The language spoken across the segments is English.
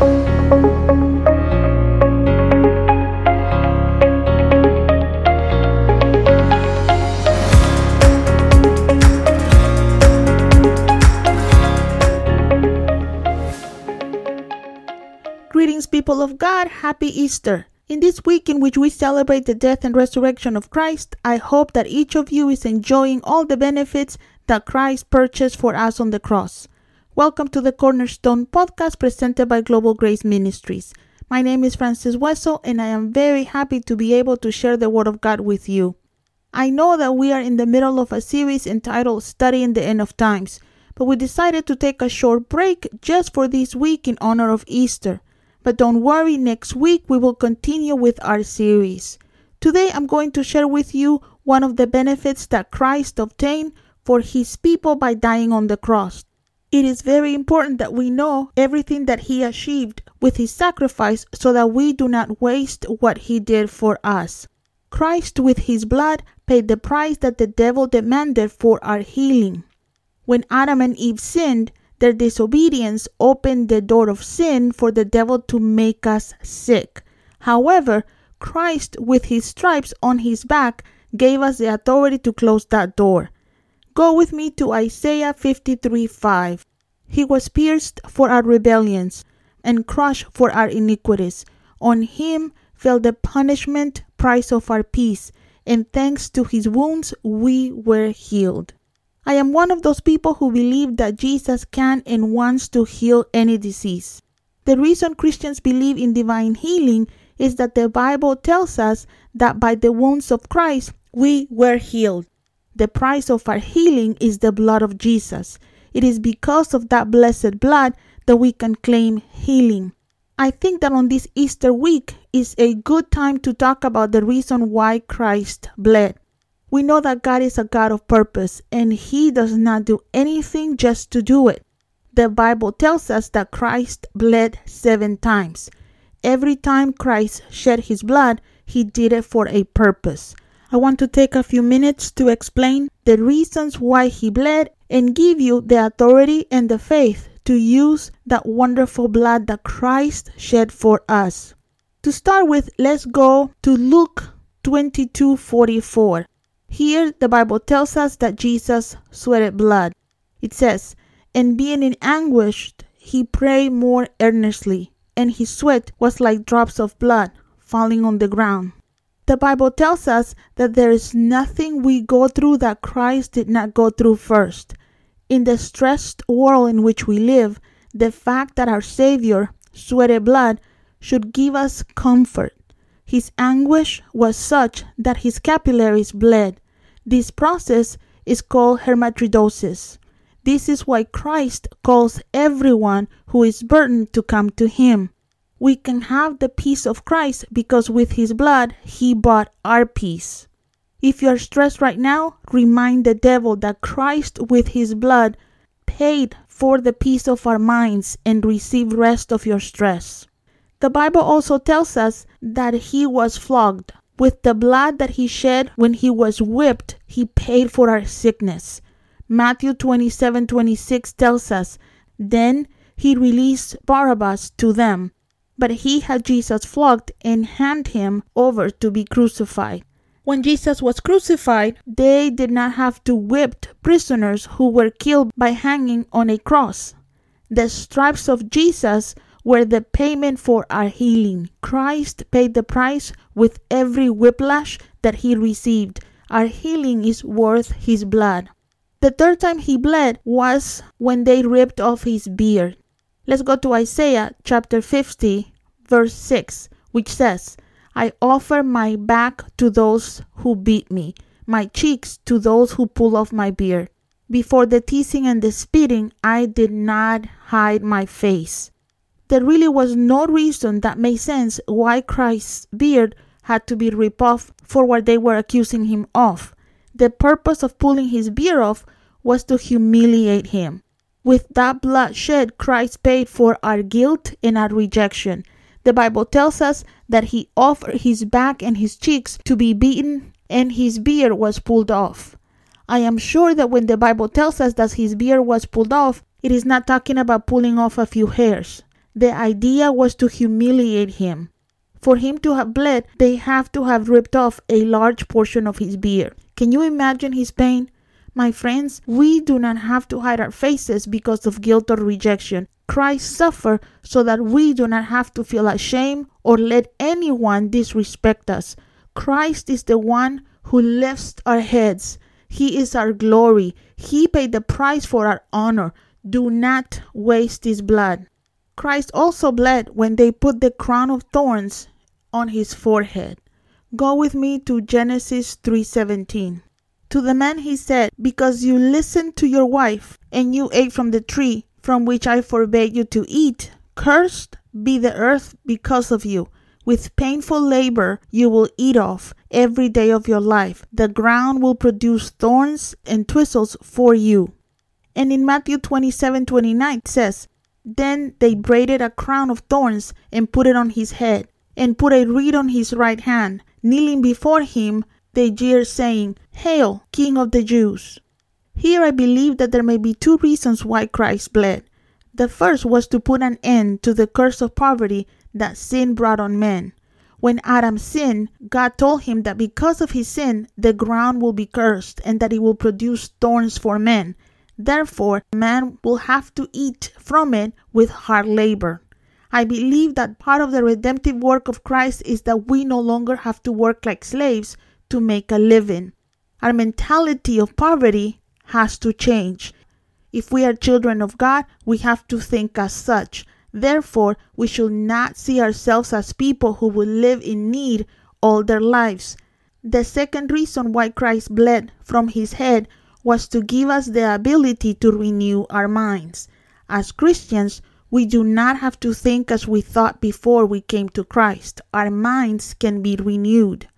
Greetings, people of God. Happy Easter. In this week in which we celebrate the death and resurrection of Christ, I hope that each of you is enjoying all the benefits that Christ purchased for us on the cross. Welcome to the Cornerstone podcast presented by Global Grace Ministries. My name is Francis Wessel, and I am very happy to be able to share the Word of God with you. I know that we are in the middle of a series entitled Studying the End of Times, but we decided to take a short break just for this week in honor of Easter. But don't worry, next week we will continue with our series. Today I'm going to share with you one of the benefits that Christ obtained for his people by dying on the cross. It is very important that we know everything that he achieved with his sacrifice so that we do not waste what he did for us. Christ, with his blood, paid the price that the devil demanded for our healing. When Adam and Eve sinned, their disobedience opened the door of sin for the devil to make us sick. However, Christ, with his stripes on his back, gave us the authority to close that door. Go with me to Isaiah 53 5. He was pierced for our rebellions and crushed for our iniquities. On him fell the punishment price of our peace, and thanks to his wounds we were healed. I am one of those people who believe that Jesus can and wants to heal any disease. The reason Christians believe in divine healing is that the Bible tells us that by the wounds of Christ we were healed. The price of our healing is the blood of Jesus. It is because of that blessed blood that we can claim healing. I think that on this Easter week is a good time to talk about the reason why Christ bled. We know that God is a God of purpose and He does not do anything just to do it. The Bible tells us that Christ bled seven times. Every time Christ shed His blood, He did it for a purpose. I want to take a few minutes to explain the reasons why He bled and give you the authority and the faith to use that wonderful blood that Christ shed for us. To start with, let's go to Luke 22:44. Here, the Bible tells us that Jesus sweated blood. It says, And being in anguish, he prayed more earnestly, and his sweat was like drops of blood falling on the ground. The Bible tells us that there is nothing we go through that Christ did not go through first. In the stressed world in which we live, the fact that our Savior sweated blood should give us comfort. His anguish was such that his capillaries bled. This process is called hematidrosis. This is why Christ calls everyone who is burdened to come to him. We can have the peace of Christ because with his blood he bought our peace. If you are stressed right now, remind the devil that Christ with his blood paid for the peace of our minds and receive rest of your stress. The Bible also tells us that he was flogged. With the blood that he shed when he was whipped, he paid for our sickness. Matthew 27 26 tells us, Then he released Barabbas to them, but he had Jesus flogged and handed him over to be crucified. When Jesus was crucified, they did not have to whip prisoners who were killed by hanging on a cross. The stripes of Jesus were the payment for our healing. Christ paid the price with every whiplash that he received. Our healing is worth his blood. The third time he bled was when they ripped off his beard. Let's go to Isaiah chapter 50, verse 6, which says, I offer my back to those who beat me, my cheeks to those who pull off my beard. Before the teasing and the spitting, I did not hide my face there really was no reason that made sense why Christ's beard had to be ripped off for what they were accusing him of. The purpose of pulling his beard off was to humiliate him. With that blood shed, Christ paid for our guilt and our rejection. The Bible tells us that he offered his back and his cheeks to be beaten, and his beard was pulled off. I am sure that when the Bible tells us that his beard was pulled off, it is not talking about pulling off a few hairs. The idea was to humiliate him. For him to have bled, they have to have ripped off a large portion of his beard. Can you imagine his pain? My friends, we do not have to hide our faces because of guilt or rejection. Christ suffered so that we do not have to feel ashamed or let anyone disrespect us. Christ is the one who lifts our heads. He is our glory. He paid the price for our honor. Do not waste his blood. Christ also bled when they put the crown of thorns on his forehead. Go with me to Genesis 3:17. To the man he said, Because you listened to your wife, and you ate from the tree from which I forbade you to eat, cursed be the earth because of you. With painful labor you will eat off every day of your life. The ground will produce thorns and thistles for you. And in Matthew 27 29 says, Then they braided a crown of thorns and put it on his head, and put a reed on his right hand. Kneeling before him, they jeered, saying, Hail, King of the Jews! Here I believe that there may be two reasons why Christ bled. The first was to put an end to the curse of poverty that sin brought on men. When Adam sinned, God told him that because of his sin, the ground will be cursed and that it will produce thorns for men. Therefore, man will have to eat from it with hard labor. I believe that part of the redemptive work of Christ is that we no longer have to work like slaves to make a living. Our mentality of poverty has to change. If we are children of God, we have to think as such. Therefore, we should not see ourselves as people who will live in need all their lives. The second reason why Christ bled from his head was to give us the ability to renew our minds. As Christians, we do not have to think as we thought before we came to Christ. Our minds can be renewed.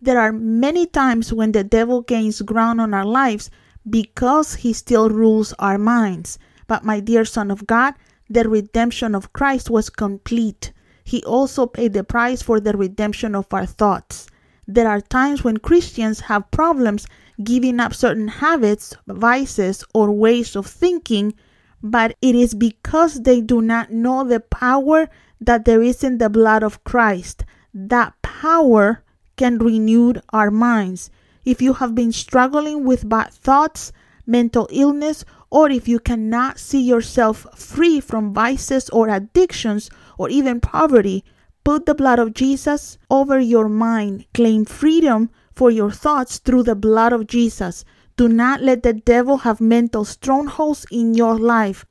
There are many times when the devil gains ground on our lives because he still rules our minds. But, my dear Son of God, the redemption of Christ was complete. He also paid the price for the redemption of our thoughts. There are times when Christians have problems giving up certain habits, vices, or ways of thinking, but it is because they do not know the power that there is in the blood of Christ. That power can renew our minds. If you have been struggling with bad thoughts, mental illness, or if you cannot see yourself free from vices or addictions or even poverty, put the blood of Jesus over your mind. Claim freedom for your thoughts through the blood of Jesus. Do not let the devil have mental strongholds in your life.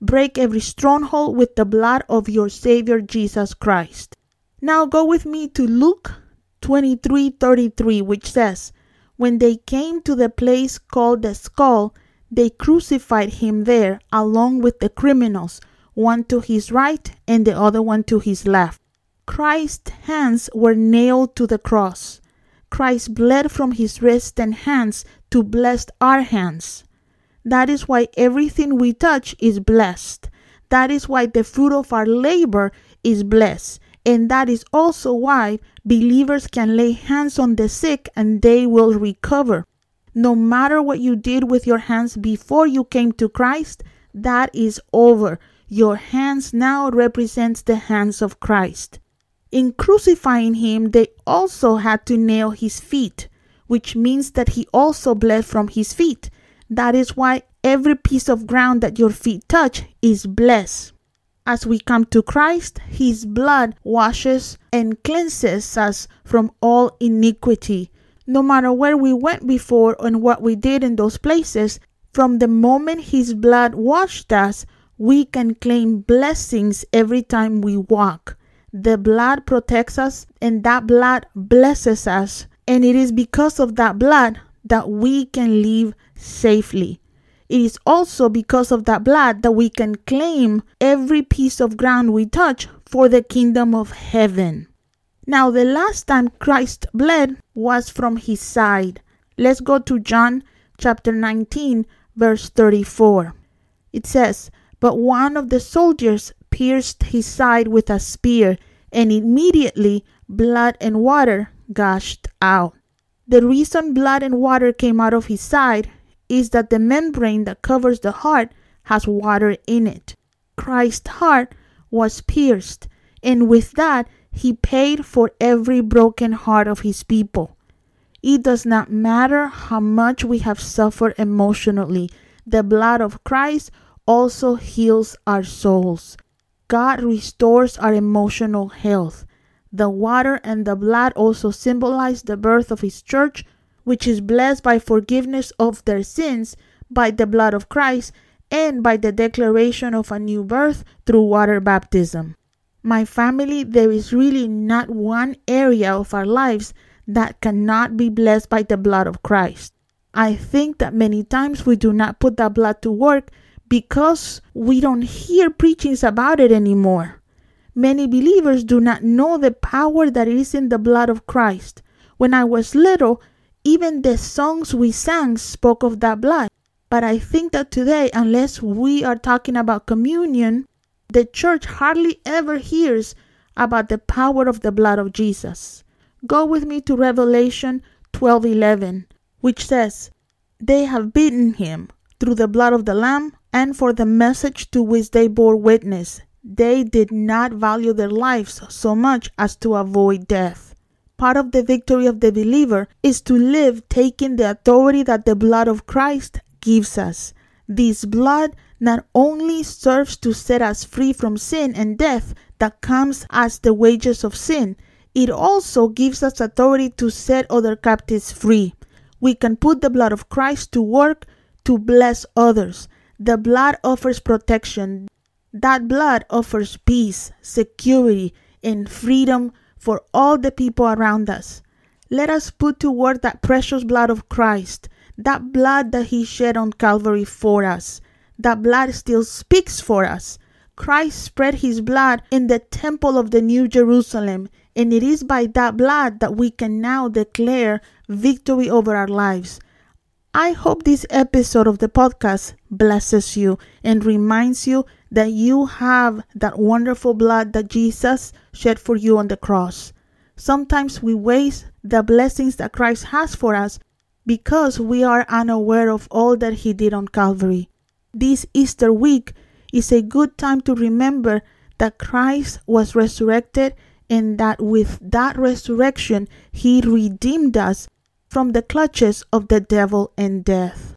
Break every stronghold with the blood of your Savior Jesus Christ. Now go with me to Luke 23:33 which says, "When they came to the place called the skull, they crucified him there along with the criminals, one to his right and the other one to his left. Christ's hands were nailed to the cross. Christ bled from his wrists and hands to bless our hands. That is why everything we touch is blessed. That is why the fruit of our labor is blessed. And that is also why believers can lay hands on the sick and they will recover. No matter what you did with your hands before you came to Christ, that is over. Your hands now represents the hands of Christ. In crucifying him, they also had to nail his feet, which means that he also bled from his feet. That is why every piece of ground that your feet touch is blessed. As we come to Christ, his blood washes and cleanses us from all iniquity no matter where we went before and what we did in those places, from the moment His blood washed us, we can claim blessings every time we walk. The blood protects us, and that blood blesses us. And it is because of that blood that we can live safely. It is also because of that blood that we can claim every piece of ground we touch for the kingdom of heaven. Now, the last time Christ bled was from his side. Let's go to John chapter 19, verse 34. It says, But one of the soldiers pierced his side with a spear, and immediately blood and water gushed out. The reason blood and water came out of his side is that the membrane that covers the heart has water in it. Christ's heart was pierced, and with that, he paid for every broken heart of his people. It does not matter how much we have suffered emotionally, the blood of Christ also heals our souls. God restores our emotional health. The water and the blood also symbolize the birth of His church, which is blessed by forgiveness of their sins by the blood of Christ and by the declaration of a new birth through water baptism. My family, there is really not one area of our lives that cannot be blessed by the blood of Christ. I think that many times we do not put that blood to work because we don't hear preachings about it anymore. Many believers do not know the power that is in the blood of Christ. When I was little, even the songs we sang spoke of that blood. But I think that today, unless we are talking about communion, the church hardly ever hears about the power of the blood of Jesus. Go with me to Revelation 12:11, which says, "They have beaten him through the blood of the lamb and for the message to which they bore witness. They did not value their lives so much as to avoid death." Part of the victory of the believer is to live taking the authority that the blood of Christ gives us. This blood not only serves to set us free from sin and death that comes as the wages of sin, it also gives us authority to set other captives free. We can put the blood of Christ to work to bless others. The blood offers protection. That blood offers peace, security, and freedom for all the people around us. Let us put to work that precious blood of Christ, that blood that He shed on Calvary for us. That blood still speaks for us. Christ spread His blood in the temple of the New Jerusalem and it is by that blood that we can now declare victory over our lives. I hope this episode of the podcast blesses you and reminds you that you have that wonderful blood that Jesus shed for you on the cross. Sometimes we waste the blessings that Christ has for us because we are unaware of all that He did on Calvary. This Easter week is a good time to remember that Christ was resurrected and that with that resurrection, He redeemed us from the clutches of the devil and death.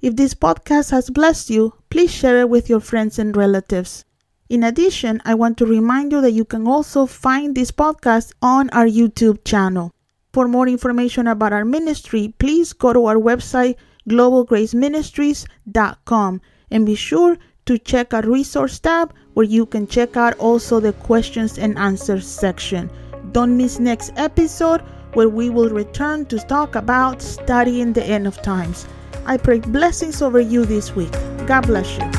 If this podcast has blessed you, please share it with your friends and relatives. In addition, I want to remind you that you can also find this podcast on our YouTube channel. For more information about our ministry, please go to our website, globalgraceministries.com, and be sure to check our resource tab where you can check out also the questions and answers section. Don't miss next episode where we will return to talk about studying the end of times. I pray blessings over you this week. God bless you.